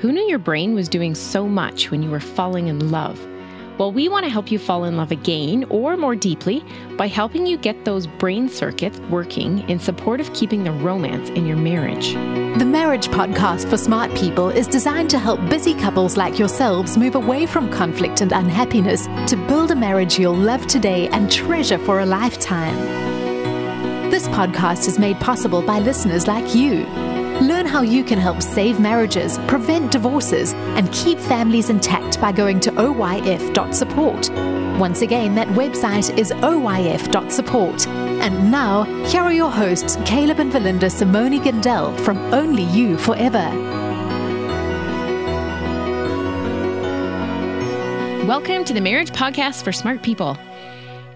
Who knew your brain was doing so much when you were falling in love? Well, we want to help you fall in love again or more deeply by helping you get those brain circuits working in support of keeping the romance in your marriage. The Marriage Podcast for Smart People is designed to help busy couples like yourselves move away from conflict and unhappiness to build a marriage you'll love today and treasure for a lifetime. This podcast is made possible by listeners like you. Learn how you can help save marriages, prevent divorces, and keep families intact by going to oyf.support. Once again, that website is oyf.support. And now, here are your hosts, Caleb and Valinda Simone Gandel from Only You Forever. Welcome to the Marriage Podcast for Smart People.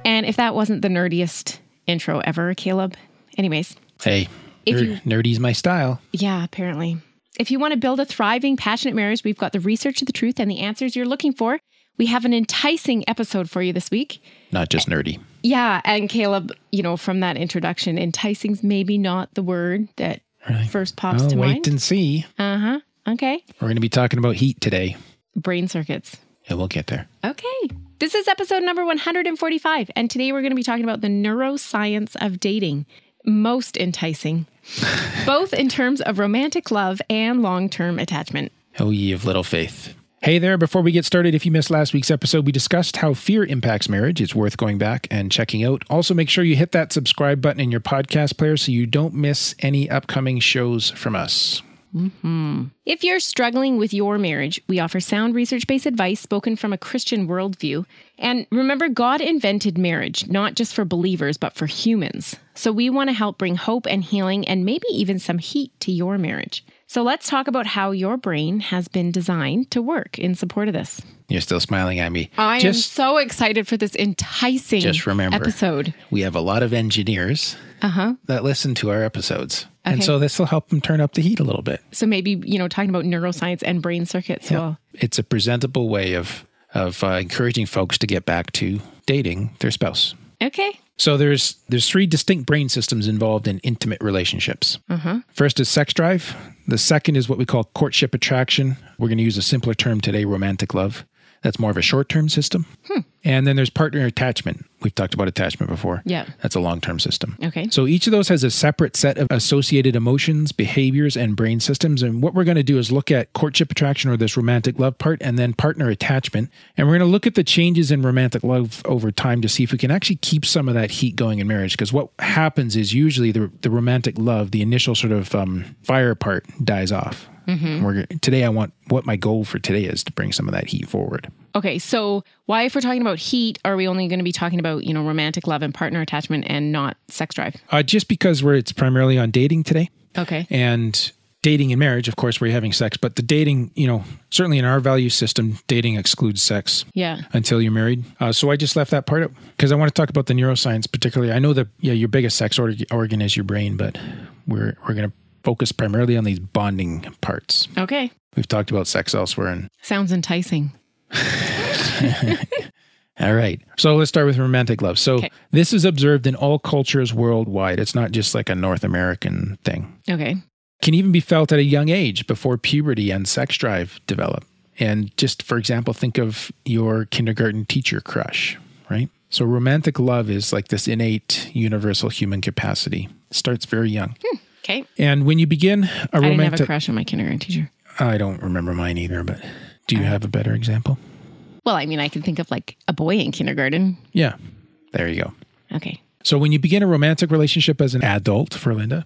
And if that wasn't the nerdiest intro ever, Caleb, anyways, Hey, If you- nerdy's my style. yeah, apparently. If you want to build a thriving, passionate marriage, we've got the research of the truth and the answers you're looking for. We have an enticing episode for you this week. Not just nerdy. Yeah, and Caleb, you know, from that introduction, enticing's maybe not the word that Right. first pops to wait mind. Wait and see. Uh huh. Okay. We're going to be talking about heat today. Brain circuits. Yeah, we'll get there. Okay. This is episode number 145. And today we're going to be talking about the neuroscience of dating. Most enticing, both in terms of romantic love and long term attachment. Oh, ye of little faith. Hey there, before we get started, if you missed last week's episode, we discussed how fear impacts marriage. It's worth going back and checking out. Also, make sure you hit that subscribe button in your podcast player so you don't miss any upcoming shows from us. If you're struggling with your marriage, we offer sound research based advice spoken from a Christian worldview. And remember, God invented marriage, not just for believers, but for humans. So we want to help bring hope and healing and maybe even some heat to your marriage. So let's talk about how your brain has been designed to work in support of this. You're still smiling at me. I am so excited for this enticing just remember episode. we have a lot of engineers uh-huh. that listen to our episodes. And so this will help them turn up the heat a little bit. So maybe, you know, talking about neuroscience and brain circuits. Well, It's a presentable way of of uh, encouraging folks to get back to dating their spouse. okay. So there's there's three distinct brain systems involved in intimate relationships. Uh-huh. First is sex drive. The second is what we call courtship attraction. We're going to use a simpler term today, romantic love. That's more of a short term system. And then there's partner attachment. We've talked about attachment before. Yeah. That's a long term system. Okay. So each of those has a separate set of associated emotions, behaviors, and brain systems. And what we're going to do is look at courtship attraction or this romantic love part and then partner attachment. And we're going to look at the changes in romantic love over time to see if we can actually keep some of that heat going in marriage. Because what happens is usually the, the romantic love, the initial sort of um, fire part dies off. We're, today, I want what my goal for today is to bring some of that heat forward. Okay, so why, if we're talking about heat, are we only going to be talking about you know romantic love and partner attachment and not sex drive? Uh, just because we're it's primarily on dating today. Okay, and dating and marriage, of course, we're having sex, but the dating, you know, certainly in our value system, dating excludes sex yeah, until you're married. Uh, so I just left that part out because I want to talk about the neuroscience, particularly. I know that yeah, your biggest sex org- organ is your brain, but we're we're going to focus primarily on these bonding parts. okay, We've talked about sex elsewhere, and sounds enticing. all right. So let's start with romantic love. So Okay. this is observed in all cultures worldwide. It's not just like a North American thing. Okay, can even be felt at a young age before puberty and sex drive develop. And just for example, think of your kindergarten teacher crush, right? So romantic love is like this innate universal human capacity. It starts very young. Hmm. Okay. And when you begin a I didn't have a crush on my kindergarten teacher. I don't remember mine either, but do you have a better example? Well, I mean, I can think of like a boy in kindergarten. Yeah. There you go. Okay, So when you begin a romantic relationship as an adult Valinda,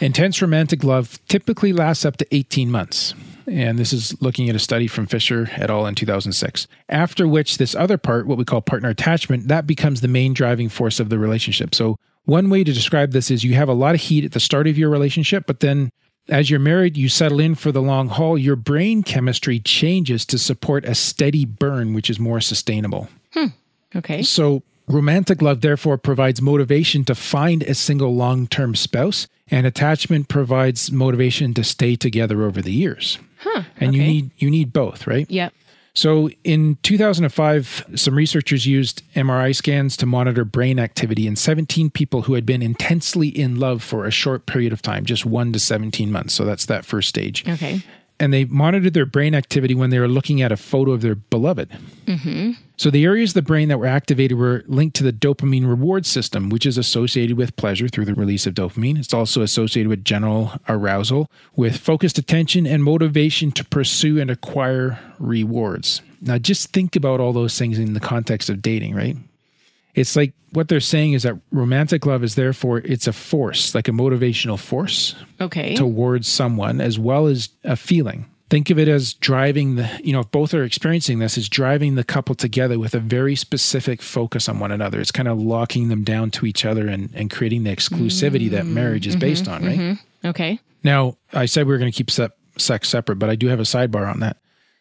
intense romantic love typically lasts up to 18 months. And this is looking at a study from Fisher et al. in 2006. After which, this other part, what we call partner attachment, that becomes the main driving force of the relationship. So, one way to describe this is you have a lot of heat at the start of your relationship, but then as you're married, you settle in for the long haul, your brain chemistry changes to support a steady burn, which is more sustainable. Hmm. okay, So, romantic love therefore provides motivation to find a single long term spouse, and attachment provides motivation to stay together over the years. huh? And you need you need both, right? Yep. So in 2005, some researchers used MRI scans to monitor brain activity in 17 people who had been intensely in love for a short period of time, just 1 to 17 months. So that's that first stage. Okay. And they monitored their brain activity when they were looking at a photo of their beloved. Mm-hmm. So the areas of the brain that were activated were linked to the dopamine reward system, which is associated with pleasure through the release of dopamine. It's also associated with general arousal, with focused attention and motivation to pursue and acquire rewards. Now, just think about all those things in the context of dating, right? It's like what they're saying is that romantic love is therefore it's a force, like a motivational force Okay. towards someone as well as a feeling. Think of it as driving the, you know, if both are experiencing this, is driving the couple together with a very specific focus on one another. It's kind of locking them down to each other and, and creating the exclusivity that mm, marriage is mm-hmm, based on, right? Mm-hmm. okay. Now, I said we were going to keep se- sex separate, but I do have a sidebar on that.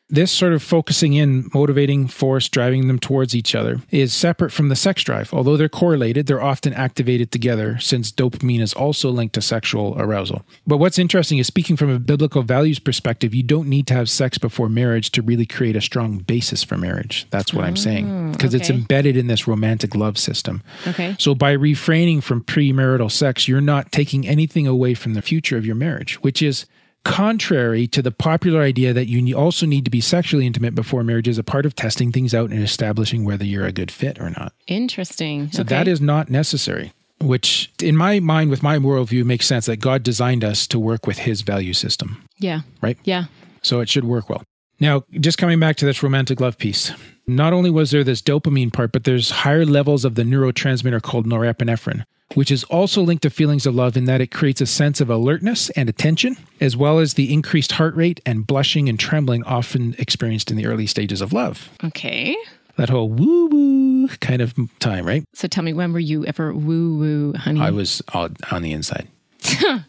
This sort of focusing in, motivating force, driving them towards each other is separate from the sex drive. Although they're correlated, they're often activated together since dopamine is also linked to sexual arousal. But what's interesting is speaking from a biblical values perspective, you don't need to have sex before marriage to really create a strong basis for marriage. That's what I'm oh, saying. Because it's embedded in this romantic love system. Okay. So by refraining from premarital sex, you're not taking anything away from the future of your marriage, which is contrary to the popular idea that you also need to be sexually intimate before marriage is a part of testing things out and establishing whether you're a good fit or not. Interesting. So okay. that is not necessary, which in my mind, with my worldview, makes sense that God designed us to work with his value system, Yeah. right? Yeah. So it should work well. Now, just coming back to this romantic love piece, not only was there this dopamine part, but there's higher levels of the neurotransmitter called norepinephrine, which is also linked to feelings of love in that it creates a sense of alertness and attention, as well as the increased heart rate and blushing and trembling often experienced in the early stages of love. Okay. That whole woo woo kind of time, right? So tell me, when were you ever woo woo, honey? I was on on the inside.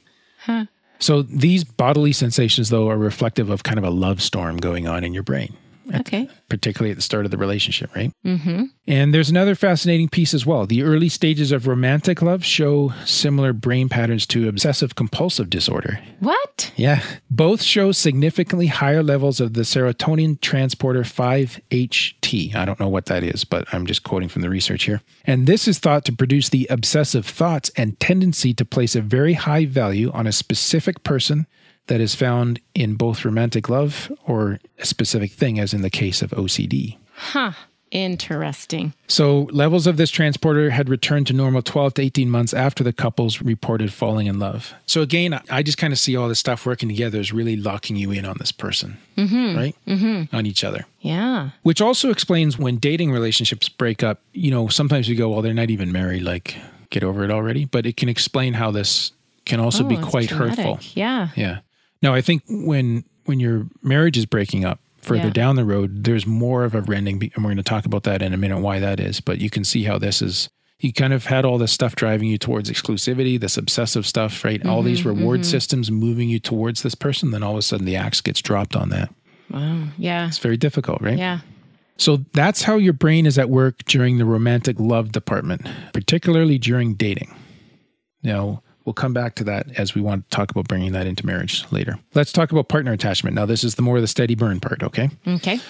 So these bodily sensations, though, are reflective of kind of a love storm going on in your brain, okay. particularly at the start of the relationship, right? Mm-hmm. And there's another fascinating piece as well. The early stages of romantic love show similar brain patterns to obsessive compulsive disorder. What? Yeah. Both show significantly higher levels of the serotonin transporter 5-HT. I don't know what that is, but I'm just quoting from the research here. And this is thought to produce the obsessive thoughts and tendency to place a very high value on a specific person that is found in both romantic love or a specific thing, as in the case of OCD. Huh. Interesting. So, levels of this transporter had returned to normal 12 to 18 months after the couples reported falling in love. So, again, I just kind of see all this stuff working together as really locking you in on this person, right? Mm-hmm. On each other. Yeah. Which also explains when dating relationships break up, you know, sometimes we go, well, they're not even married, like, get over it already. But it can explain how this can also be Oh, it's quite hurtful. Yeah. Yeah. No, I think when when your marriage is breaking up further Yeah. down the road, there's more of a rending, and we're going to talk about that in a minute why that is. But you can see how this is. You kind of had all this stuff driving you towards exclusivity, this obsessive stuff, right? all these Mm-hmm, reward systems moving you towards this person. Then all of a sudden, the axe gets dropped on that. Wow. Yeah. It's very difficult, right? Yeah. So that's how your brain is at work during the romantic love department, particularly during dating. Now, we'll come back to that as we want to talk about bringing that into marriage later. Let's talk about partner attachment. Now, this is the more the steady burn part, okay? Okay.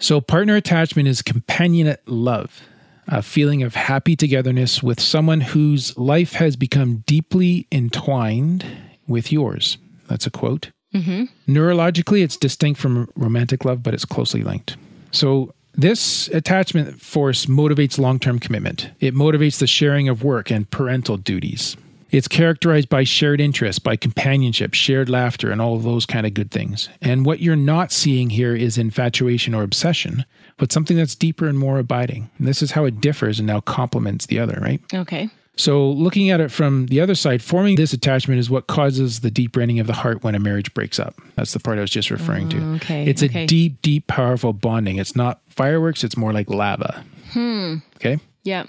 So, partner attachment is companionate love, a feeling of happy togetherness with someone whose life has become deeply entwined with yours. That's a quote. Mm-hmm. Neurologically, it's distinct from romantic love, but it's closely linked. So, this attachment force motivates long term commitment. It motivates the sharing of work and parental duties. It's characterized by shared interests, by companionship, shared laughter, and all of those kind of good things. And what you're not seeing here is infatuation or obsession, but something that's deeper and more abiding. And this is how it differs and now complements the other, right? Okay. So, looking at it from the other side, forming this attachment is what causes the deep rending of the heart when a marriage breaks up. That's the part I was just referring to. okay, It's okay. a deep, deep, powerful bonding. It's not fireworks, it's more like lava. Hmm. Okay. Yeah.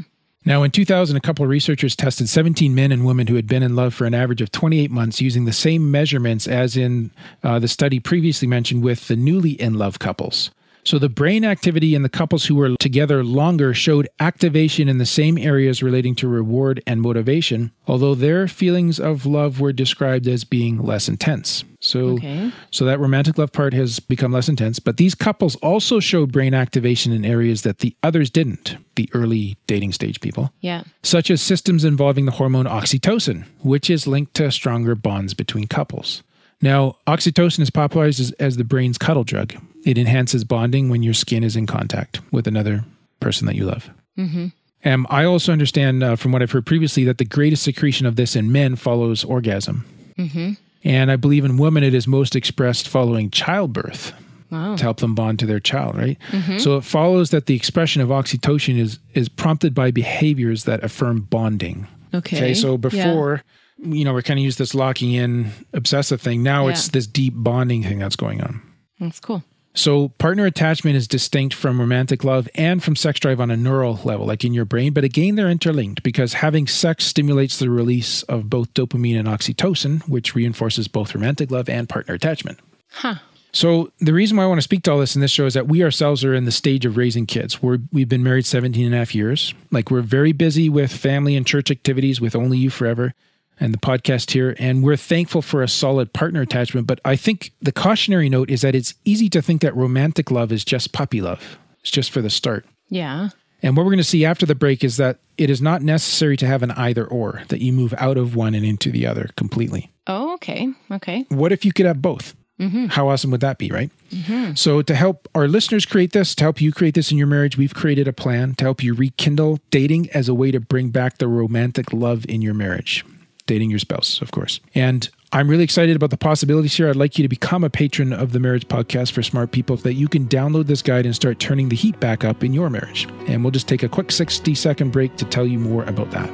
Now, in 2000, a couple of researchers tested 17 men and women who had been in love for an average of 28 months using the same measurements as in uh, the study previously mentioned with the newly in love couples. So, the brain activity in the couples who were together longer showed activation in the same areas relating to reward and motivation, although their feelings of love were described as being less intense. So, Okay. so that romantic love part has become less intense, but these couples also showed brain activation in areas that the others didn't, the early dating stage people Yeah. such as systems involving the hormone oxytocin, which is linked to stronger bonds between couples. Now, oxytocin is popularized as, as the brain's cuddle drug. It enhances bonding when your skin is in contact with another person that you love. Mm-hmm. And I also understand uh, from what I've heard previously that the greatest secretion of this in men follows orgasm. Mm-hmm. And I believe in women it is most expressed following childbirth Wow. to help them bond to their child, right? So it follows that the expression of oxytocin is is prompted by behaviors that affirm bonding. Okay. Okay, so Yeah. before you know, we're kind of used this locking in obsessive thing. Now it's this deep bonding thing that's going on. That's cool. So partner attachment is distinct from romantic love and from sex drive on a neural level, like in your brain. But again, they're interlinked because having sex stimulates the release of both dopamine and oxytocin, which reinforces both romantic love and partner attachment. Huh. So the reason why I want to speak to all this in this show is that we ourselves are in the stage of raising kids. We're, we've been married 17 and a half years. Like we're very busy with family and church activities with Only You Forever and the podcast here. And we're thankful for a solid partner attachment. But I think the cautionary note is that it's easy to think that romantic love is just puppy love. It's just for the start. Yeah. And what we're going to see after the break is that it is not necessary to have an either or, that you move out of one and into the other completely Oh, okay. Okay. what if you could have both? Mm-hmm. How awesome would that be, right? Mm-hmm. So, to help our listeners create this, to help you create this in your marriage, we've created a plan to help you rekindle dating as a way to bring back the romantic love in your marriage. Dating your spouse, of course. And I'm really excited about the possibilities here. I'd like you to become a patron of the Marriage Podcast for Smart People so that you can download this guide and start turning the heat back up in your marriage. And we'll just take a quick 60 second break to tell you more about that.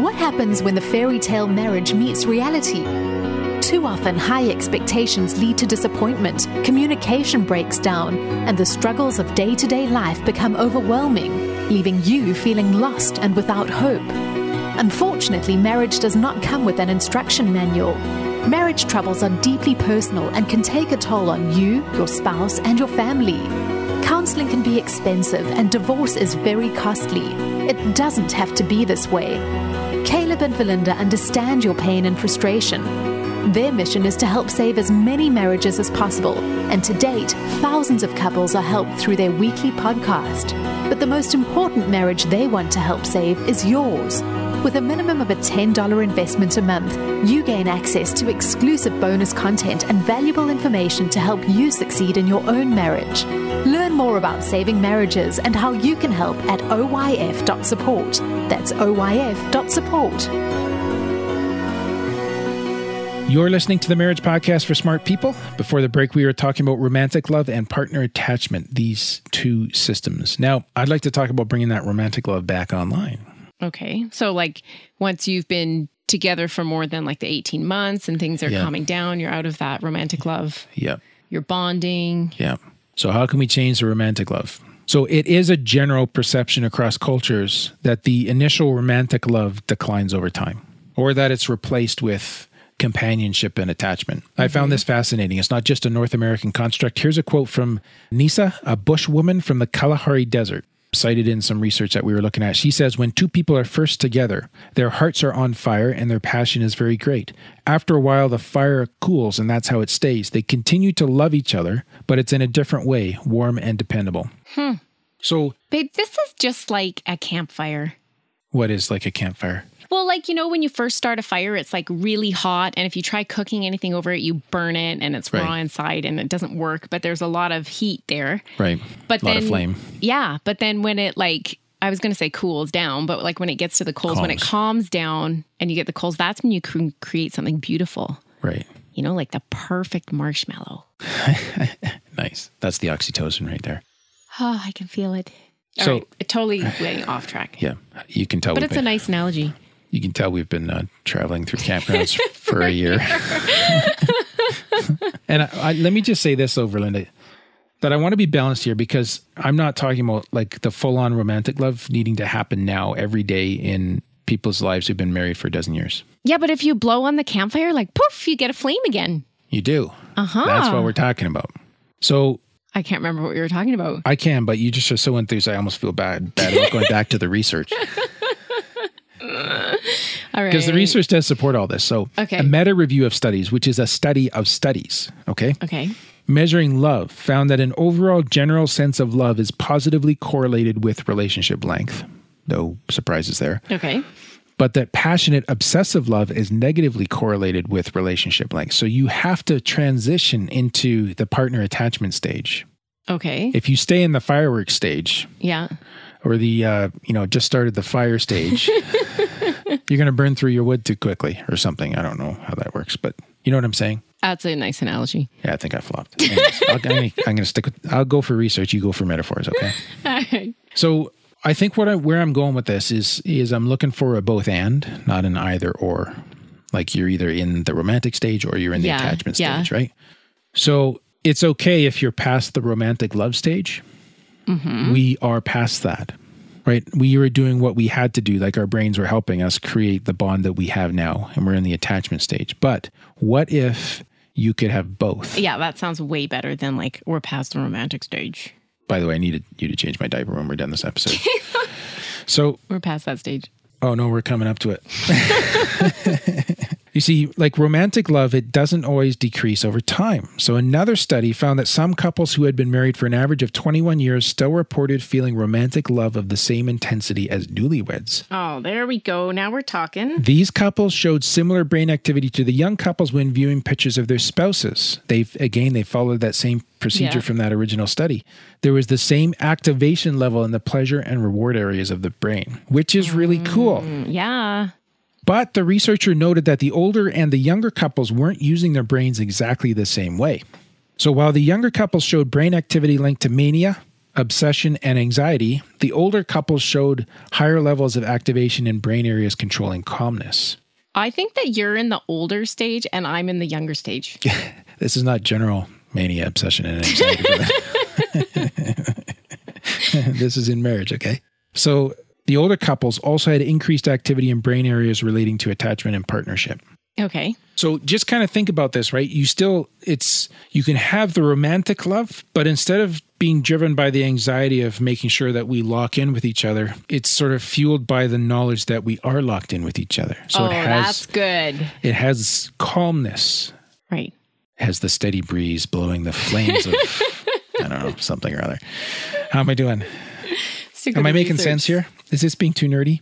What happens when the fairy tale marriage meets reality? Too often, high expectations lead to disappointment, communication breaks down, and the struggles of day to day life become overwhelming, leaving you feeling lost and without hope. Unfortunately, marriage does not come with an instruction manual. Marriage troubles are deeply personal and can take a toll on you, your spouse, and your family. Counseling can be expensive and divorce is very costly. It doesn't have to be this way. Caleb and Valinda understand your pain and frustration. Their mission is to help save as many marriages as possible, and to date, thousands of couples are helped through their weekly podcast. But the most important marriage they want to help save is yours. With a minimum of a $10 investment a month, you gain access to exclusive bonus content and valuable information to help you succeed in your own marriage. Learn more about saving marriages and how you can help at oyf.support. That's oyf.support. You're listening to the Marriage Podcast for Smart People. Before the break, we were talking about romantic love and partner attachment, these two systems. Now, I'd like to talk about bringing that romantic love back online. Okay. So, like, once you've been together for more than like the 18 months and things are Yeah. calming down, you're out of that romantic love, Yep. you're bonding. Yeah. So, how can we change the romantic love? So, it is a general perception across cultures that the initial romantic love declines over time or that it's replaced with companionship and attachment. I mm-hmm. found this fascinating. It's not just a North American construct. Here's a quote from Nisa, a bush woman from the Kalahari Desert. Cited in some research that we were looking at. She says, When two people are first together, their hearts are on fire and their passion is very great. After a while, the fire cools and that's how it stays. They continue to love each other, but it's in a different way, warm and dependable. Hmm. So, Babe, this is just like a campfire. what is like a campfire? Well, like, you know, when you first start a fire, it's like really hot. And if you try cooking anything over it, you burn it and it's raw inside and it doesn't work, but there's a lot of heat there. Right. But a lot then, of flame. Yeah. But then when it like, I was going to say cools down, but like when it gets to the coals, when it Calms. calms down and you get the coals, that's when you can create something beautiful. Right. You know, like the perfect marshmallow. Nice. That's the oxytocin right there. Oh, I can feel it. All So- right, totally off track. Yeah. You can tell But it's a nice analogy. You can tell we've been uh, traveling through campgrounds for a year. and I, I, let me just say this Valinda that I want to be balanced here because I'm not talking about like the full on romantic love needing to happen now every day in people's lives who've been married for a dozen years. Yeah, but if you blow on the campfire, like poof, you get a flame again. You do. Uh huh. That's what we're talking about. So I can't remember what we were talking about. I can, but you just are so enthused. I almost feel bad, bad about going back to the research. Right. Because the research does support all this. So, Okay. a meta review of studies, which is a study of studies, okay, Okay. measuring love, found that an overall general sense of love is positively correlated with relationship length. No surprises there. Okay. but that passionate obsessive love is negatively correlated with relationship length. So you have to transition into the partner attachment stage. Okay. If you stay in the fireworks stage yeah. or the uh, you know just started the fire stage, you're going to burn through your wood too quickly or something. I don't know how that works, but you know what I'm saying. That's a nice analogy. Yeah, I think I flopped. I'm going to stick with. I'll go for research. You go for metaphors. Okay. All right. So I think what I, where I'm going with this is is I'm looking for a both and, not an either or. Like you're either in the romantic stage or you're in the Yeah, attachment yeah. stage, right? So it's okay if you're past the romantic love stage. Mm-hmm. We are past that, right? We were doing what we had to do, like our brains were helping us create the bond that we have now, and we're in the attachment stage. But what if you could have both? Yeah, that sounds way better than like we're past the romantic stage. By the way, I needed you to change my diaper when we're done this episode. so We're past that stage. Oh no, we're coming up to it. you see, like romantic love, it doesn't always decrease over time. So another study found that some couples who had been married for an average of 21 years still reported feeling romantic love of the same intensity as newlyweds. Oh, there we go. Now we're talking. These couples showed similar brain activity to the young couples when viewing pictures of their spouses. They've again they followed that same procedure Yeah. from that original study. There was the same activation level in the pleasure and reward areas of the brain, which is really cool. Mm, yeah. But the researcher noted that the older and the younger couples weren't using their brains exactly the same way. So while the younger couples showed brain activity linked to mania, obsession, and anxiety, the older couples showed higher levels of activation in brain areas controlling calmness. I think that you're in the older stage and I'm in the younger stage. This is not general mania, obsession, and anxiety. this is in marriage, okay? So the older couples also had increased activity in brain areas relating to attachment and partnership. Okay. So just kind of think about this, right? You still, it's, you can have the romantic love, but instead of being driven by the anxiety of making sure that we lock in with each other, it's sort of fueled by the knowledge that we are locked in with each other. So oh, it that's good. it has calmness, Right. it has the steady breeze blowing the flames of, I don't know, something or other. How am I doing? Am I making research. sense here? Is this being too nerdy?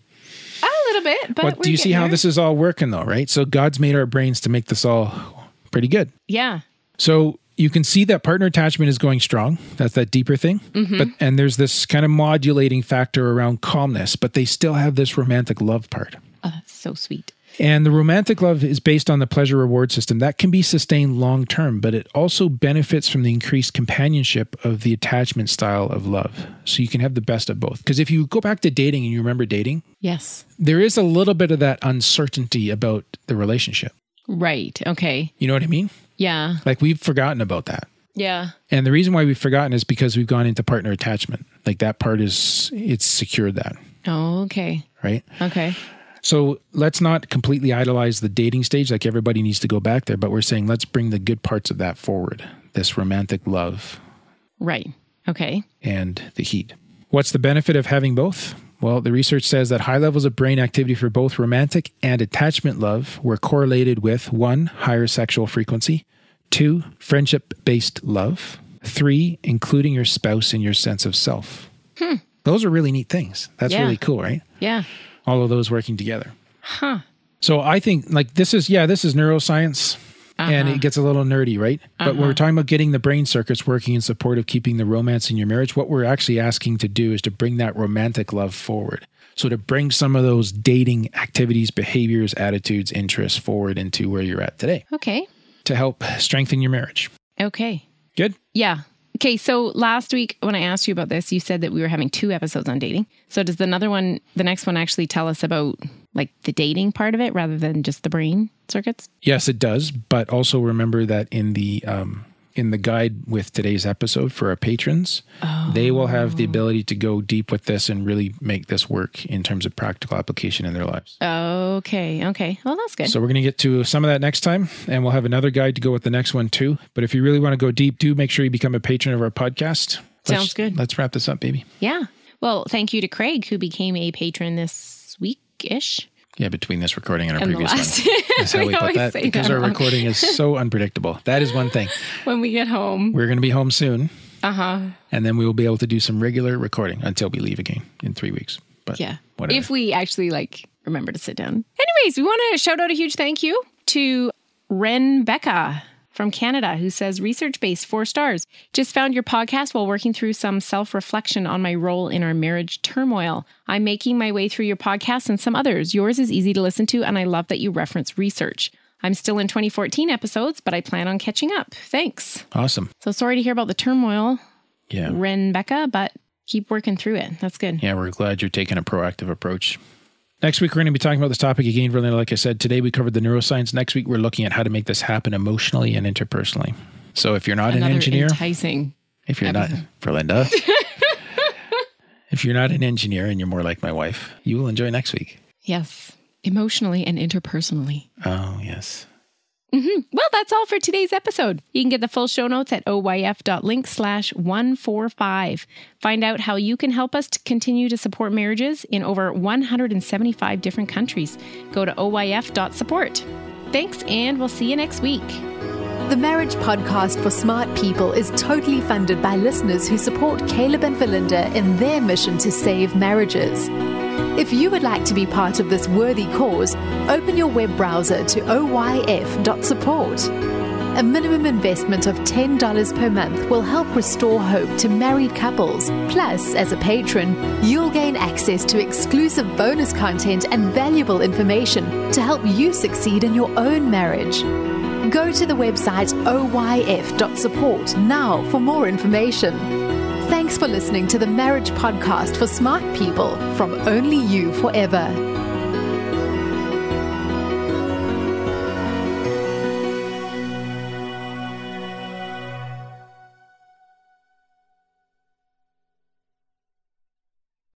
A little bit, but What, do you see how there. this is all working though, right? So God's made our brains to make this all pretty good. Yeah. So you can see that partner attachment is going strong. That's that deeper thing. Mm-hmm. But and there's this kind of modulating factor around calmness, but they still have this romantic love part. Oh, that's so sweet. And the romantic love is based on the pleasure reward system that can be sustained long term, but it also benefits from the increased companionship of the attachment style of love. So you can have the best of both. Because if you go back to dating and you remember dating, Yes. there is a little bit of that uncertainty about the relationship. Right. Okay. You know what I mean? Yeah. Like we've forgotten about that. Yeah. And the reason why we've forgotten is because we've gone into partner attachment. Like that part is it's secured that, Oh, okay. right? Okay. So let's not completely idolize the dating stage. Like everybody needs to go back there, but we're saying let's bring the good parts of that forward. This romantic love Right. Okay. and the heat. What's the benefit of having both? Well, the research says that high levels of brain activity for both romantic and attachment love were correlated with one, higher sexual frequency, two, friendship based love, three, including your spouse in your sense of self. Hmm. Those are really neat things. That's Yeah. really cool, right? Yeah. All of those working together. Huh. So I think like this is, yeah, this is neuroscience. And it uh-huh. gets a little nerdy, right? But we're uh-huh. talking about getting the brain circuits working in support of keeping the romance in your marriage, what we're actually asking to do is to bring that romantic love forward. So to bring some of those dating activities, behaviors, attitudes, interests forward into where you're at today Okay. to help strengthen your marriage. Okay. Good? Yeah. Okay. So last week when I asked you about this, you said that we were having two episodes on dating. So does the another one, the next one, actually tell us about like the dating part of it rather than just the brain circuits? Yes, it does. But also remember that in the um, in the guide with today's episode for our patrons, they will have the ability to go deep with this and really make this work in terms of practical application in their lives. Okay. Okay. Well, that's good. So we're going to get to some of that next time, and we'll have another guide to go with the next one too. But if you really want to go deep, do make sure you become a patron of our podcast. Let's- Sounds good. Let's wrap this up, baby. yeah. Well, thank you to Craig who became a patron this week ish. Yeah, between this recording and our And previous one. That's how We we, put that because that our recording is so unpredictable. That is one thing. When we get home. We're going to be home soon. Uh huh. and then we will be able to do some regular recording until we leave again in three weeks. But Yeah. whatever. If we actually like remember to sit down. Anyways, we want to shout out a huge thank you to Ren Becca from Canada who says research based four stars. Just found your podcast while working through some self reflection on my role in our marriage turmoil. I'm making my way through your podcast and some others. Yours is easy to listen to, and I love that you reference research. I'm still in 2014 episodes, but I plan on catching up. Thanks. Awesome. So sorry to hear about the turmoil, Yeah. Ren Becca, but keep working through it. That's good. Yeah, we're glad you're taking a proactive approach. Next week, we're going to be talking about this topic again. Really, like I said, today we covered the neuroscience. Next week, we're looking at how to make this happen emotionally and interpersonally. So if you're not Another an engineer, enticing. if you're not, Valinda, if you're not an engineer and you're more like my wife, you will enjoy next week. Yes, emotionally and interpersonally. Oh, yes. Mm-hmm. Well, that's all for today's episode. You can get the full show notes at oyf.link slash 145. Find out how you can help us to continue to support marriages in over 175 different countries. Go to oyf.support. Thanks, and we'll see you next week. The Marriage Podcast for Smart People is totally funded by listeners who support Caleb and Valinda in their mission to save marriages. If you would like to be part of this worthy cause, open your web browser to oyf.support. A minimum investment of $10 per month will help restore hope to married couples. Plus, as a patron, you'll gain access to exclusive bonus content and valuable information to help you succeed in your own marriage. Go to the website oyf.support now for more information. Thanks for listening to the Marriage Podcast for Smart People from Only You Forever.